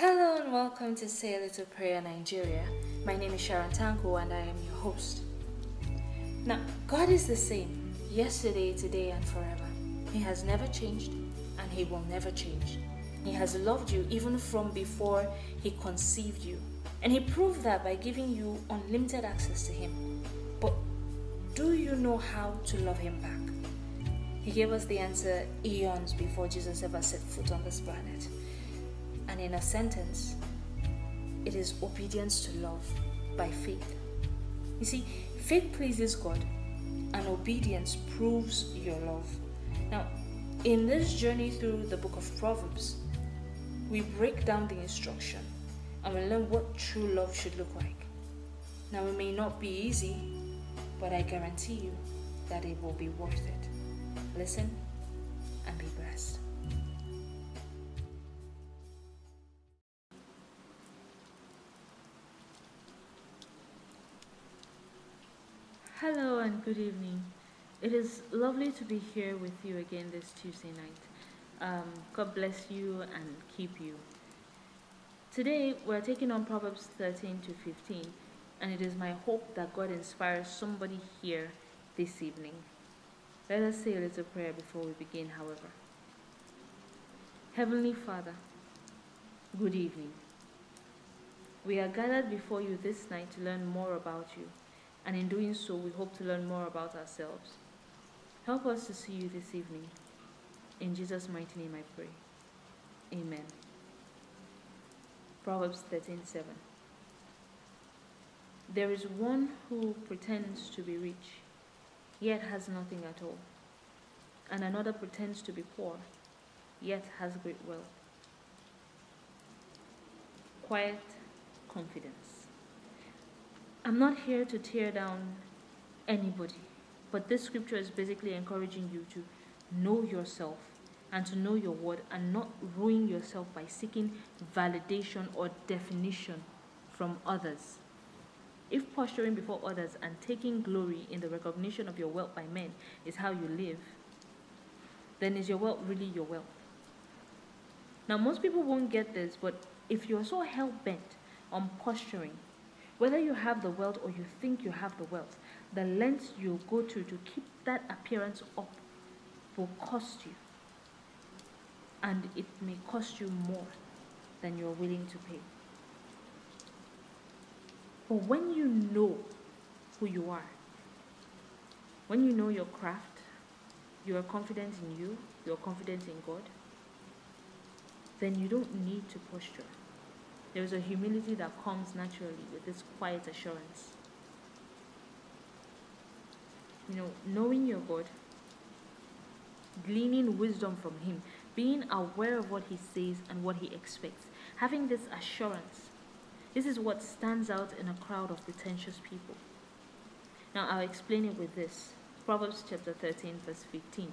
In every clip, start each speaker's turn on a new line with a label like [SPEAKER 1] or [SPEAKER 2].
[SPEAKER 1] Hello and welcome to Say a Little Prayer Nigeria. My name is Sharon Tanko and I am your host. Now, God is the same yesterday, today, and forever. He has never changed and He will never change. He has loved you even from before He conceived you. And He proved that by giving you unlimited access to Him. But do you know how to love Him back? He gave us the answer eons before Jesus ever set foot on this planet. And in a sentence, it is obedience to love by faith. You see, faith pleases God, and obedience proves your love. Now, in this journey through the book of Proverbs, we break down the instruction and we learn what true love should look like. Now, it may not be easy, but I guarantee you that it will be worth it. Listen and be blessed. Hello and good evening. It is lovely to be here with you again this Tuesday night. Um, God bless you and keep you. Today we're taking on Proverbs 13 to 15, and it is my hope that God inspires somebody here this evening. Let us say a little prayer before we begin, however. Heavenly Father, good evening. We are gathered before you this night to learn more about you and in doing so, we hope to learn more about ourselves. Help us to see you this evening. In Jesus' mighty name I pray. Amen. Proverbs 13:7. There is one who pretends to be rich, yet has nothing at all, and another pretends to be poor, yet has great wealth. Quiet confidence. I'm not here to tear down anybody, but this scripture is basically encouraging you to know yourself and to know your word and not ruin yourself by seeking validation or definition from others. If posturing before others and taking glory in the recognition of your wealth by men is how you live, then is your wealth really your wealth? Now, most people won't get this, but if you're so hell bent on posturing whether you have the wealth or you think you have the wealth, the lengths you go to to keep that appearance up will cost you. And it may cost you more than you're willing to pay. But when you know who you are, when you know your craft, you are confident in you, you are confident in God, then you don't need to posture. There is a humility that comes naturally with this quiet assurance. You know, knowing your God, gleaning wisdom from Him, being aware of what He says and what He expects, having this assurance. This is what stands out in a crowd of pretentious people. Now, I'll explain it with this Proverbs chapter 13, verse 15.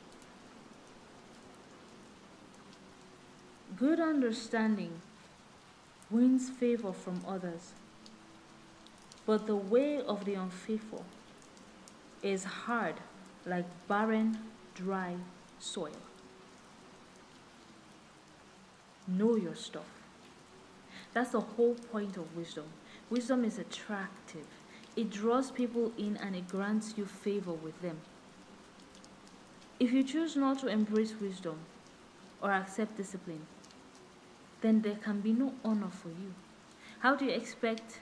[SPEAKER 1] Good understanding wins favor from others. But the way of the unfaithful is hard like barren, dry soil. Know your stuff. That's the whole point of wisdom. Wisdom is attractive, it draws people in and it grants you favor with them. If you choose not to embrace wisdom or accept discipline, then there can be no honor for you. How do you expect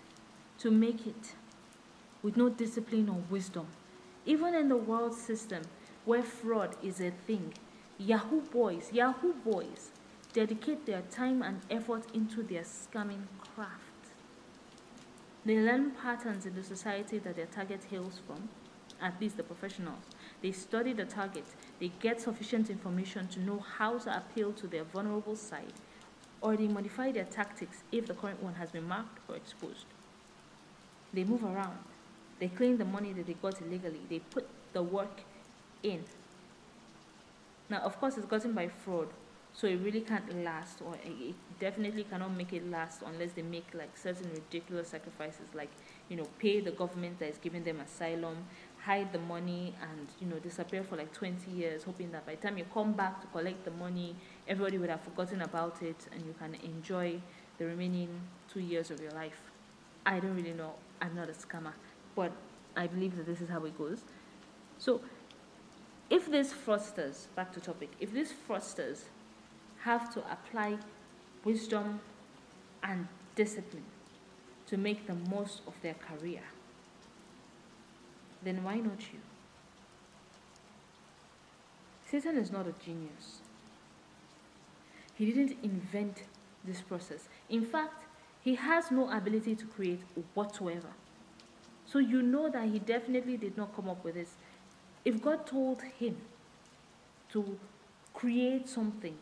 [SPEAKER 1] to make it with no discipline or wisdom? Even in the world system where fraud is a thing, Yahoo boys, Yahoo boys dedicate their time and effort into their scamming craft. They learn patterns in the society that their target hails from, at least the professionals. They study the target, they get sufficient information to know how to appeal to their vulnerable side or they modify their tactics if the current one has been marked or exposed. They move around. They claim the money that they got illegally. They put the work in. Now, of course, it's gotten by fraud, so it really can't last, or it definitely cannot make it last unless they make like certain ridiculous sacrifices, like you know, pay the government that is giving them asylum, hide the money and you know disappear for like 20 years hoping that by the time you come back to collect the money everybody would have forgotten about it and you can enjoy the remaining two years of your life. I don't really know. I'm not a scammer, but I believe that this is how it goes. So, if these fraudsters, back to topic, if these fraudsters have to apply wisdom and discipline to make the most of their career, then why not you? Satan is not a genius. He didn't invent this process. In fact, he has no ability to create whatsoever. So you know that he definitely did not come up with this. If God told him to create something,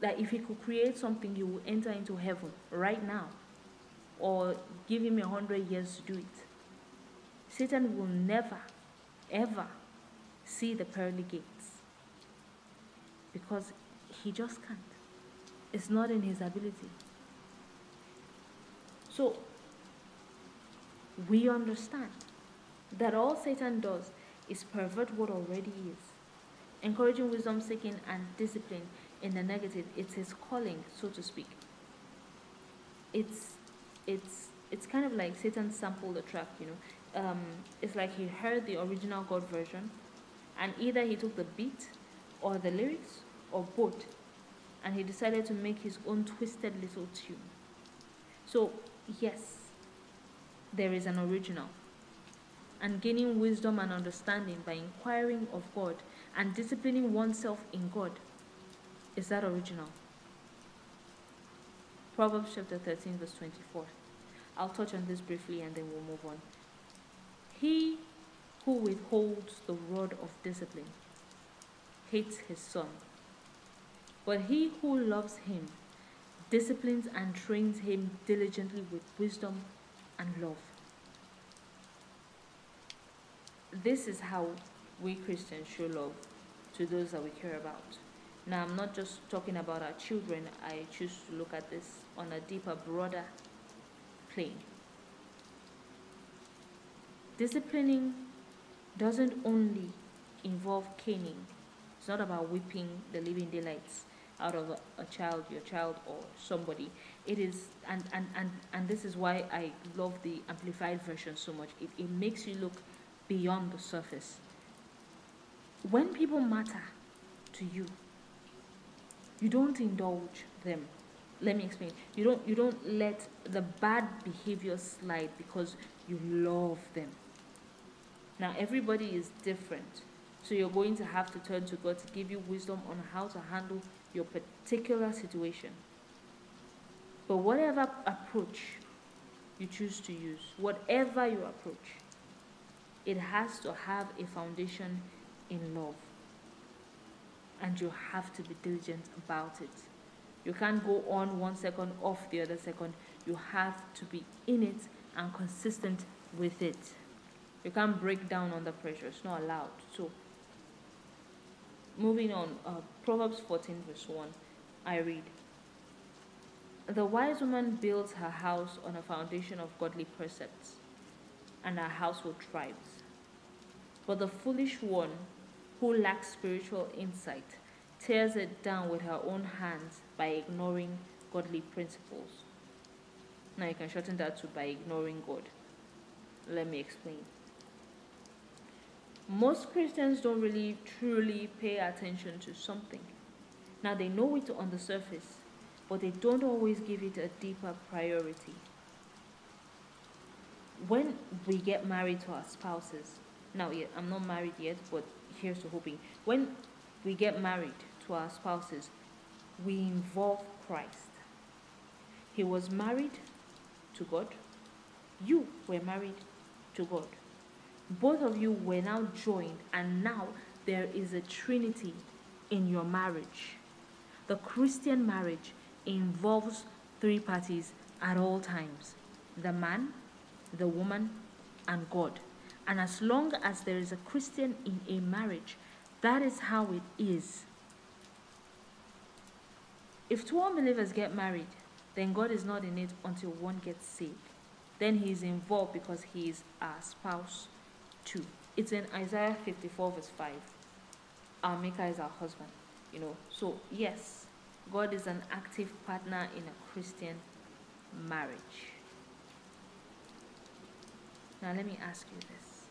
[SPEAKER 1] that if he could create something, he would enter into heaven right now, or give him a hundred years to do it, Satan will never, ever see the pearly gates because he just can't. It's not in his ability. So, we understand that all Satan does is pervert what already is. Encouraging wisdom seeking and discipline in the negative, it's his calling, so to speak. It's it's it's kind of like Satan sampled the track, you know. Um, it's like he heard the original God version, and either he took the beat or the lyrics or both, and he decided to make his own twisted little tune. So, yes, there is an original. And gaining wisdom and understanding by inquiring of God and disciplining oneself in God is that original. Proverbs chapter 13, verse 24. I'll touch on this briefly and then we'll move on. He who withholds the rod of discipline hates his son, but he who loves him disciplines and trains him diligently with wisdom and love. This is how we Christians show love to those that we care about. Now, I'm not just talking about our children, I choose to look at this on a deeper, broader plane. Disciplining doesn't only involve caning, it's not about whipping the living daylights out of a, a, child, your child, or somebody. It is, and, and, and, and this is why I love the amplified version so much. It, it makes you look beyond the surface. When people matter to you, you don't indulge them. Let me explain. You don't you don't let the bad behavior slide because you love them. Now everybody is different. So you're going to have to turn to God to give you wisdom on how to handle your particular situation. But whatever approach you choose to use, whatever you approach, it has to have a foundation in love. And you have to be diligent about it. You can't go on one second, off the other second. You have to be in it and consistent with it. You can't break down under pressure, it's not allowed. So, moving on, uh, Proverbs 14, verse 1, I read The wise woman builds her house on a foundation of godly precepts, and her household thrives. But the foolish one who lacks spiritual insight tears it down with her own hands by ignoring godly principles. Now you can shorten that to by ignoring God. Let me explain most Christians don't really truly pay attention to something. Now they know it on the surface, but they don't always give it a deeper priority. When we get married to our spouses, now I'm not married yet, but here's to hoping. When we get married to our spouses, we involve Christ. He was married to God. You were married to God both of you were now joined, and now there is a trinity in your marriage. The Christian marriage involves three parties at all times the man, the woman, and God. And as long as there is a Christian in a marriage, that is how it is. If two unbelievers get married, then God is not in it until one gets saved. Then he is involved because he is our spouse 2. It's in Isaiah 54, verse 5. Our Maker is our husband. You know, so yes, God is an active partner in a Christian marriage. Now, let me ask you this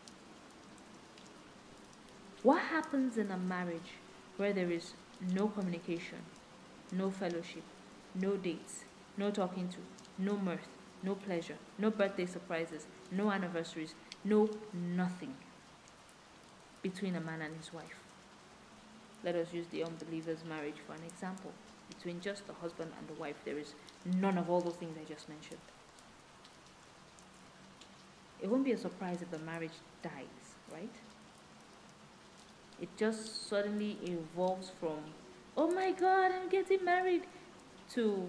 [SPEAKER 1] What happens in a marriage where there is no communication, no fellowship, no dates, no talking to, no mirth, no pleasure, no birthday surprises, no anniversaries, no nothing between a man and his wife? Let us use the unbeliever's marriage for an example. Between just the husband and the wife, there is none of all those things I just mentioned. It won't be a surprise if the marriage dies, right? It just suddenly evolves from, oh my God, I'm getting married, to,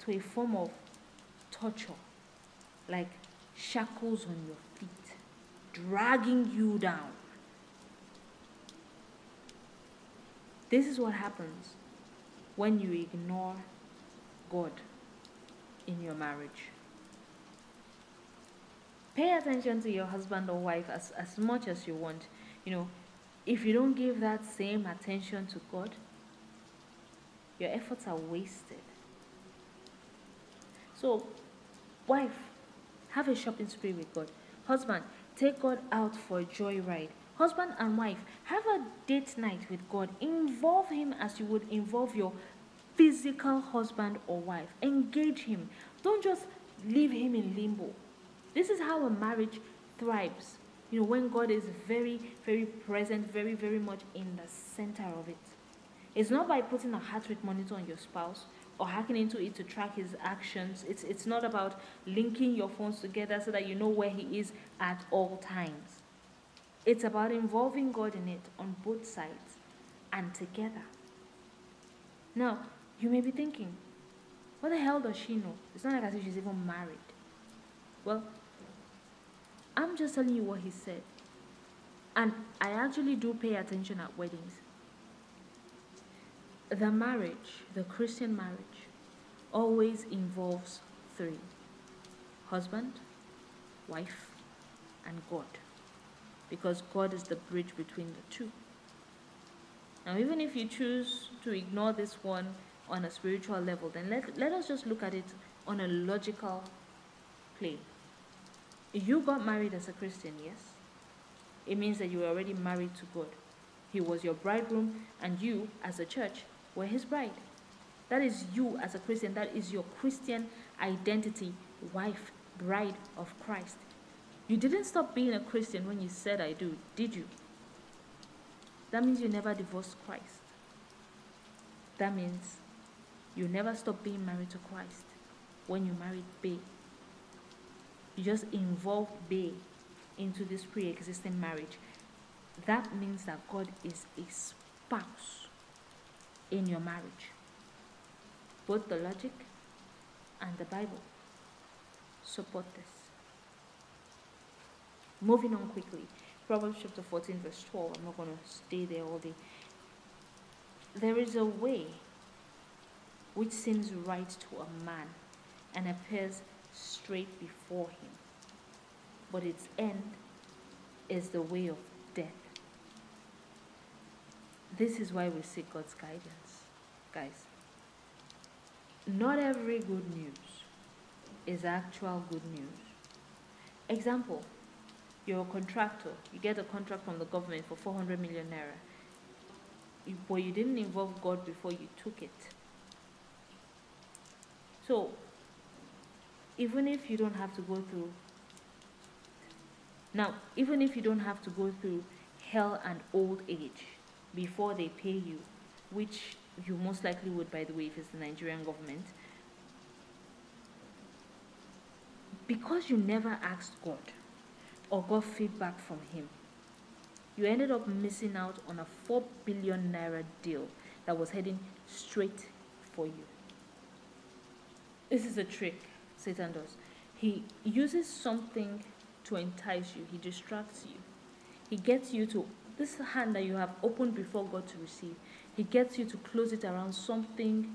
[SPEAKER 1] to a form of torture, like shackles on your feet, dragging you down. This is what happens when you ignore God in your marriage. Pay attention to your husband or wife as, as much as you want. You know, if you don't give that same attention to God, your efforts are wasted. So, wife, have a shopping spree with God. Husband, take God out for a joyride. Husband and wife, have a date night with God. Involve Him as you would involve your physical husband or wife. Engage Him. Don't just leave Him in limbo. This is how a marriage thrives. You know, when God is very, very present, very, very much in the center of it. It's not by putting a heart rate monitor on your spouse or hacking into it to track his actions. It's, it's not about linking your phones together so that you know where he is at all times. It's about involving God in it on both sides and together. Now, you may be thinking, what the hell does she know? It's not like as if she's even married. Well, I'm just telling you what he said. And I actually do pay attention at weddings. The marriage, the Christian marriage, always involves three husband, wife, and God. Because God is the bridge between the two. Now, even if you choose to ignore this one on a spiritual level, then let, let us just look at it on a logical plane. You got married as a Christian, yes? It means that you were already married to God. He was your bridegroom, and you, as a church, were his bride. That is you as a Christian. That is your Christian identity, wife, bride of Christ. You didn't stop being a Christian when you said I do, did you? That means you never divorced Christ. That means you never stopped being married to Christ when you married Bay. You just involved Bay into this pre existing marriage. That means that God is a spouse in your marriage. Both the logic and the Bible support this. Moving on quickly. Proverbs chapter 14, verse 12. I'm not going to stay there all day. There is a way which seems right to a man and appears straight before him, but its end is the way of. This is why we seek God's guidance, guys. Not every good news is actual good news. Example, you're a contractor, you get a contract from the government for 400 million naira, but you didn't involve God before you took it. So, even if you don't have to go through, now, even if you don't have to go through hell and old age before they pay you, which you most likely would, by the way, if it's the Nigerian government, because you never asked God or got feedback from Him, you ended up missing out on a 4 billion naira deal that was heading straight for you. This is a trick Satan does. He uses something to entice you, he distracts you. He gets you to this hand that you have opened before God to receive. He gets you to close it around something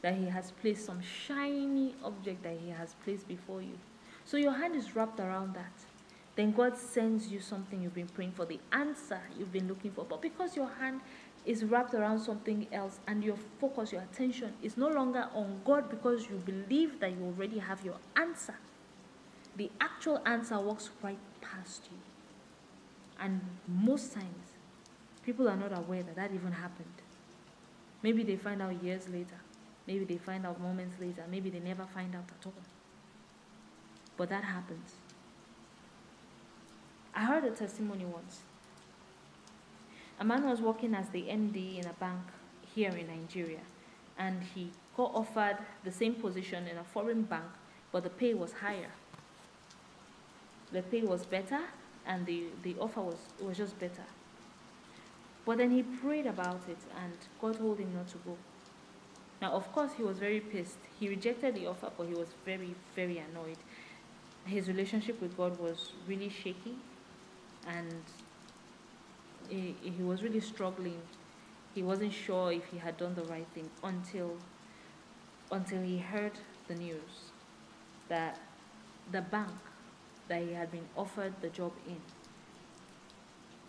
[SPEAKER 1] that He has placed, some shiny object that He has placed before you. So your hand is wrapped around that. Then God sends you something you've been praying for, the answer you've been looking for. But because your hand is wrapped around something else and your focus, your attention is no longer on God because you believe that you already have your answer. The actual answer walks right past you. And most times, people are not aware that that even happened. Maybe they find out years later. Maybe they find out moments later. Maybe they never find out at all. But that happens. I heard a testimony once. A man was working as the MD in a bank here in Nigeria, and he got offered the same position in a foreign bank, but the pay was higher. The pay was better, and the, the offer was, was just better. But then he prayed about it, and God told him not to go. Now, of course, he was very pissed. He rejected the offer, but he was very, very annoyed. His relationship with God was really shaky, and he, he was really struggling. He wasn't sure if he had done the right thing until until he heard the news that the bank that he had been offered the job in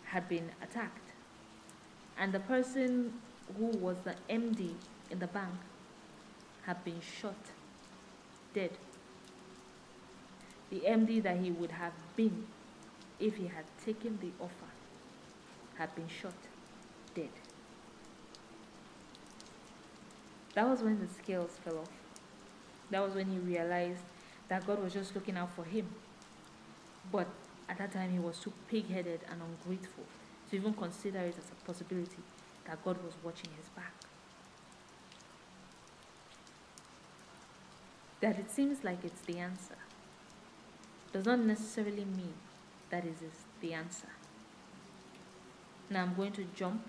[SPEAKER 1] had been attacked. And the person who was the MD in the bank had been shot dead. The MD that he would have been if he had taken the offer had been shot dead. That was when the scales fell off. That was when he realized that God was just looking out for him. But at that time, he was too pig headed and ungrateful to even consider it as a possibility that God was watching his back. That it seems like it's the answer does not necessarily mean that it is the answer. Now I'm going to jump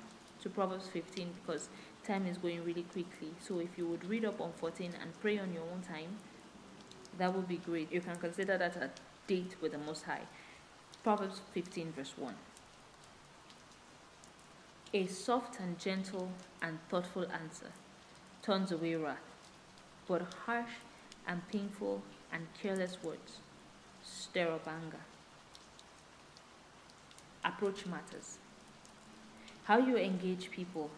[SPEAKER 1] to Proverbs 15 because time is going really quickly. So if you would read up on 14 and pray on your own time, that would be great. You can consider that a date with the Most High. Proverbs 15, verse 1. A soft and gentle and thoughtful answer turns away wrath, but harsh and painful and careless words stir up anger. Approach matters. How you engage people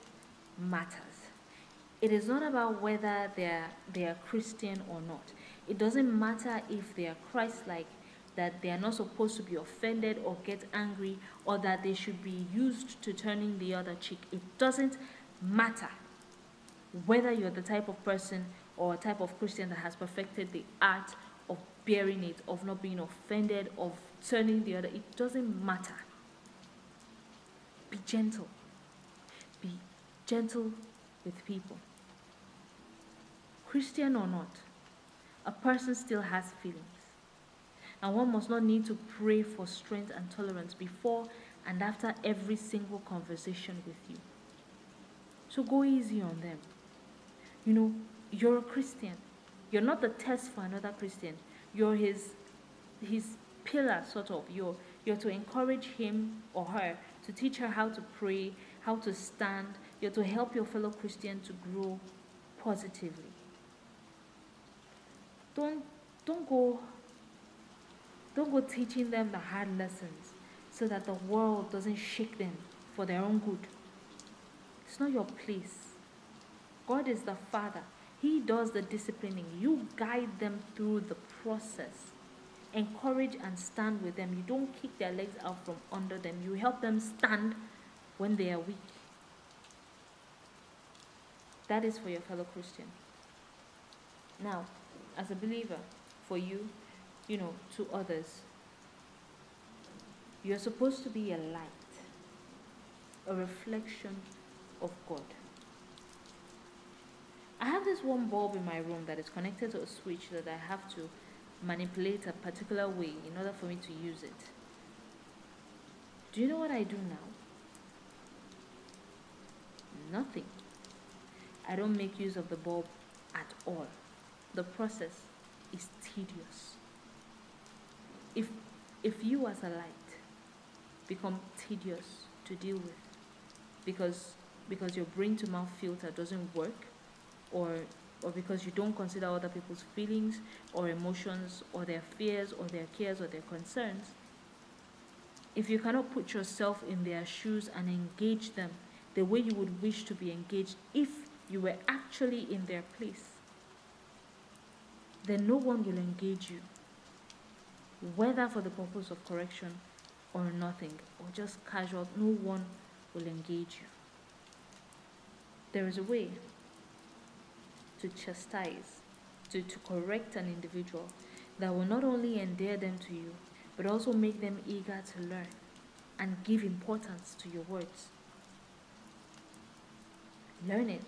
[SPEAKER 1] matters. It is not about whether they are, they are Christian or not. It doesn't matter if they are Christ like, that they are not supposed to be offended or get angry or that they should be used to turning the other cheek. It doesn't matter whether you're the type of person or type of Christian that has perfected the art of bearing it, of not being offended, of turning the other. It doesn't matter. Be gentle. Be gentle with people. Christian or not, a person still has feelings. And one must not need to pray for strength and tolerance before and after every single conversation with you. So go easy on them. You know, you're a Christian. You're not the test for another Christian. You're his his pillar, sort of. You're you're to encourage him or her to teach her how to pray, how to stand. You're to help your fellow Christian to grow positively. Don't don't go don't go teaching them the hard lessons so that the world doesn't shake them for their own good. It's not your place. God is the Father. He does the disciplining. You guide them through the process. Encourage and stand with them. You don't kick their legs out from under them. You help them stand when they are weak. That is for your fellow Christian. Now, as a believer, for you, you know, to others, you're supposed to be a light, a reflection of God. I have this one bulb in my room that is connected to a switch that I have to manipulate a particular way in order for me to use it. Do you know what I do now? Nothing. I don't make use of the bulb at all. The process is tedious. If if you as a light become tedious to deal with because because your brain to mouth filter doesn't work or or because you don't consider other people's feelings or emotions or their fears or their cares or their concerns, if you cannot put yourself in their shoes and engage them the way you would wish to be engaged if you were actually in their place, then no one will engage you, whether for the purpose of correction or nothing, or just casual, no one will engage you. There is a way to chastise, to, to correct an individual that will not only endear them to you, but also make them eager to learn and give importance to your words. Learn it.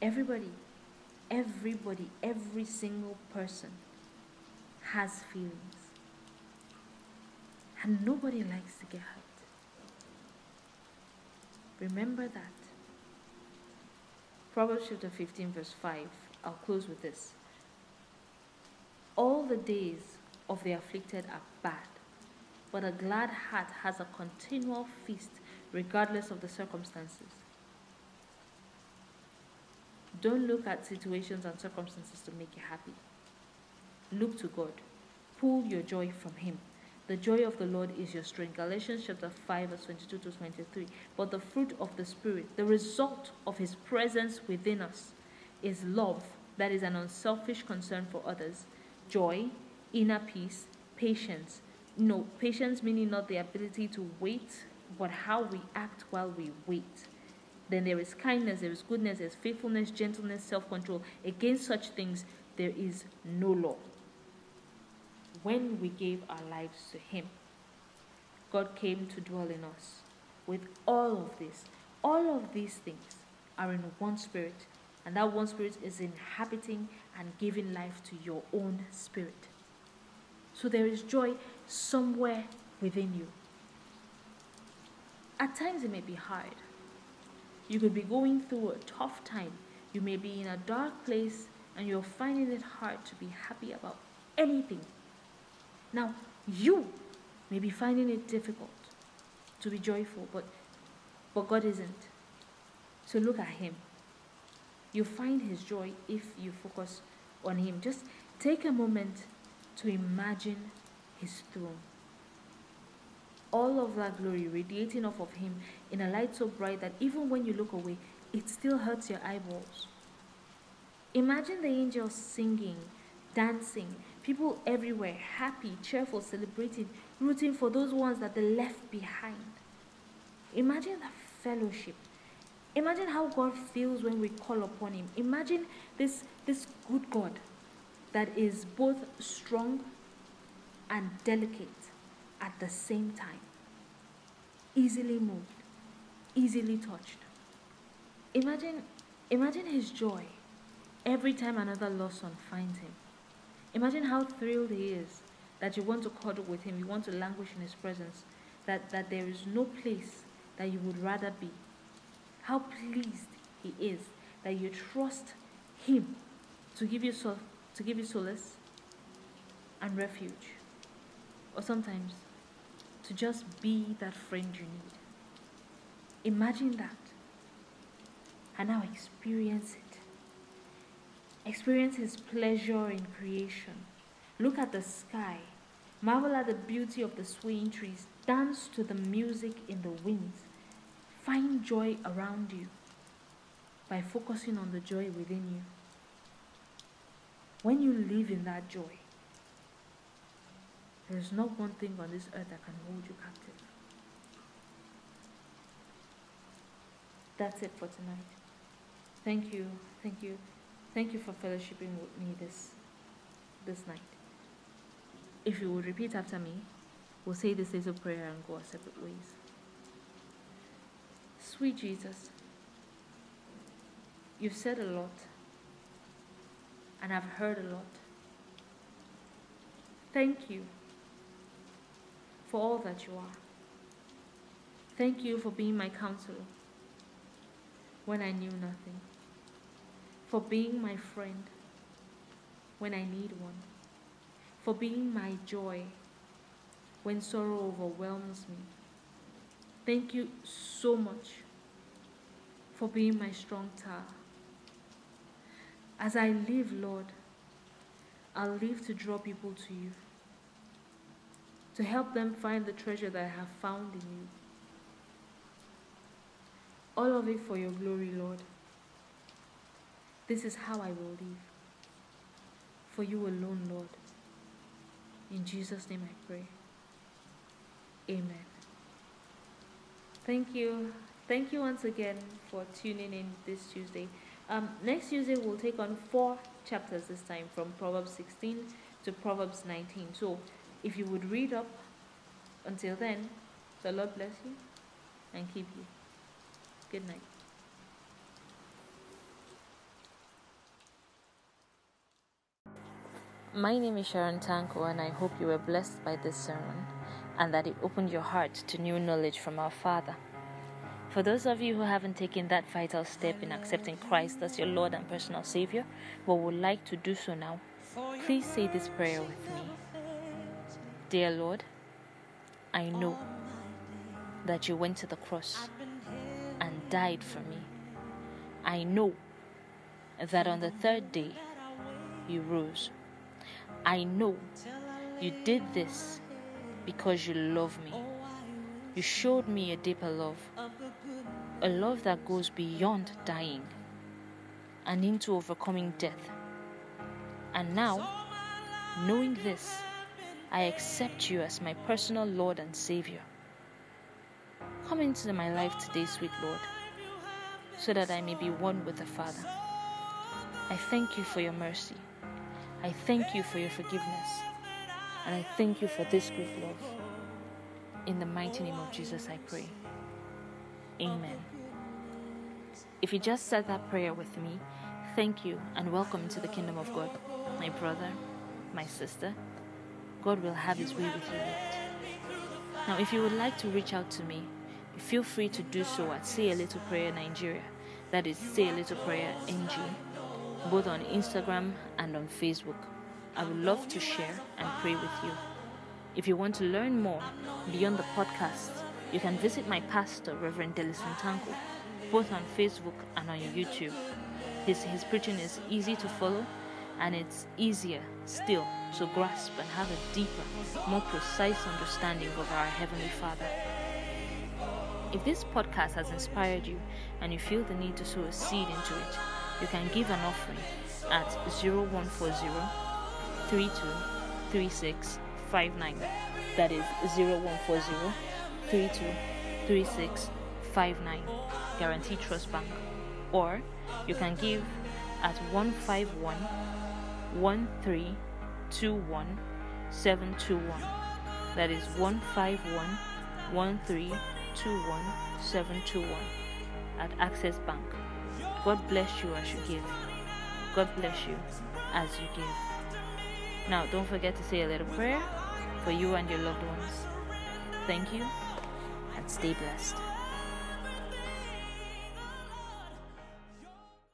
[SPEAKER 1] Everybody, everybody, every single person has feelings. And nobody likes to get hurt. Remember that. Proverbs chapter 15, verse 5. I'll close with this. All the days of the afflicted are bad, but a glad heart has a continual feast regardless of the circumstances. Don't look at situations and circumstances to make you happy. Look to God. Pull your joy from Him. The joy of the Lord is your strength. Galatians chapter 5, verse 22 to 23. But the fruit of the Spirit, the result of His presence within us, is love, that is an unselfish concern for others, joy, inner peace, patience. No, patience meaning not the ability to wait, but how we act while we wait. Then there is kindness, there is goodness, there is faithfulness, gentleness, self control. Against such things, there is no law when we gave our lives to Him. God came to dwell in us. With all of this, all of these things are in one spirit, and that one spirit is inhabiting and giving life to your own spirit. So there is joy somewhere within you. At times it may be hard. You could be going through a tough time. You may be in a dark place and you're finding it hard to be happy about anything now, you may be finding it difficult to be joyful, but, but God isn't. So look at Him. You find His joy if you focus on Him. Just take a moment to imagine His throne. All of that glory radiating off of Him in a light so bright that even when you look away, it still hurts your eyeballs. Imagine the angels singing, dancing, People everywhere, happy, cheerful, celebrating, rooting for those ones that they left behind. Imagine the fellowship. Imagine how God feels when we call upon Him. Imagine this, this good God that is both strong and delicate at the same time. Easily moved, easily touched. Imagine, imagine His joy every time another lost son finds Him. Imagine how thrilled he is that you want to cuddle with him, you want to languish in his presence, that, that there is no place that you would rather be. How pleased he is that you trust him to give you to give you solace and refuge. Or sometimes to just be that friend you need. Imagine that. And now experience it. Experience His pleasure in creation. Look at the sky. Marvel at the beauty of the swaying trees. Dance to the music in the winds. Find joy around you by focusing on the joy within you. When you live in that joy, there is not one thing on this earth that can hold you captive. That's it for tonight. Thank you. Thank you. Thank you for fellowshipping with me this this night. If you would repeat after me, we'll say this little prayer and go our separate ways. Sweet Jesus, you've said a lot, and I've heard a lot. Thank you for all that you are. Thank you for being my counselor when I knew nothing for being my friend when I need one, for being my joy when sorrow overwhelms me. Thank you so much for being my strong tower. As I live, Lord, I'll live to draw people to you, to help them find the treasure that I have found in you. All of it for your glory, Lord. This is how I will live. For you alone, Lord. In Jesus' name I pray. Amen. Thank you. Thank you once again for tuning in this Tuesday. Um, next Tuesday, we'll take on four chapters this time from Proverbs 16 to Proverbs 19. So, if you would read up until then, the Lord bless you and keep you. Good night.
[SPEAKER 2] My name is Sharon Tanko, and I hope you were blessed by this sermon and that it opened your heart to new knowledge from our Father. For those of you who haven't taken that vital step in accepting Christ as your Lord and personal Savior, but would like to do so now, please say this prayer with me. Dear Lord, I know that you went to the cross and died for me. I know that on the third day you rose. I know you did this because you love me. You showed me a deeper love, a love that goes beyond dying and into overcoming death. And now, knowing this, I accept you as my personal Lord and Savior. Come into my life today, sweet Lord, so that I may be one with the Father. I thank you for your mercy. I thank you for your forgiveness. And I thank you for this great love. In the mighty name of Jesus, I pray. Amen. If you just said that prayer with me, thank you and welcome into the kingdom of God. My brother, my sister, God will have his way with you. Now, if you would like to reach out to me, feel free to do so at Say a Little Prayer Nigeria. That is Say a Little Prayer NG, both on Instagram and on Facebook. I would love to share and pray with you. If you want to learn more beyond the podcast, you can visit my pastor, Reverend Delison Tanko, both on Facebook and on YouTube. His, his preaching is easy to follow and it's easier still to grasp and have a deeper, more precise understanding of our Heavenly Father. If this podcast has inspired you and you feel the need to sow a seed into it, you can give an offering at 0140 323659. That is 0140 323659. Guaranty Trust Bank. Or you can give at 151 1321 721. That is 151 1321 721 at Access Bank. God bless you as you give. God bless you as you give. Now, don't forget to say a little prayer for you and your loved ones. Thank you and stay blessed.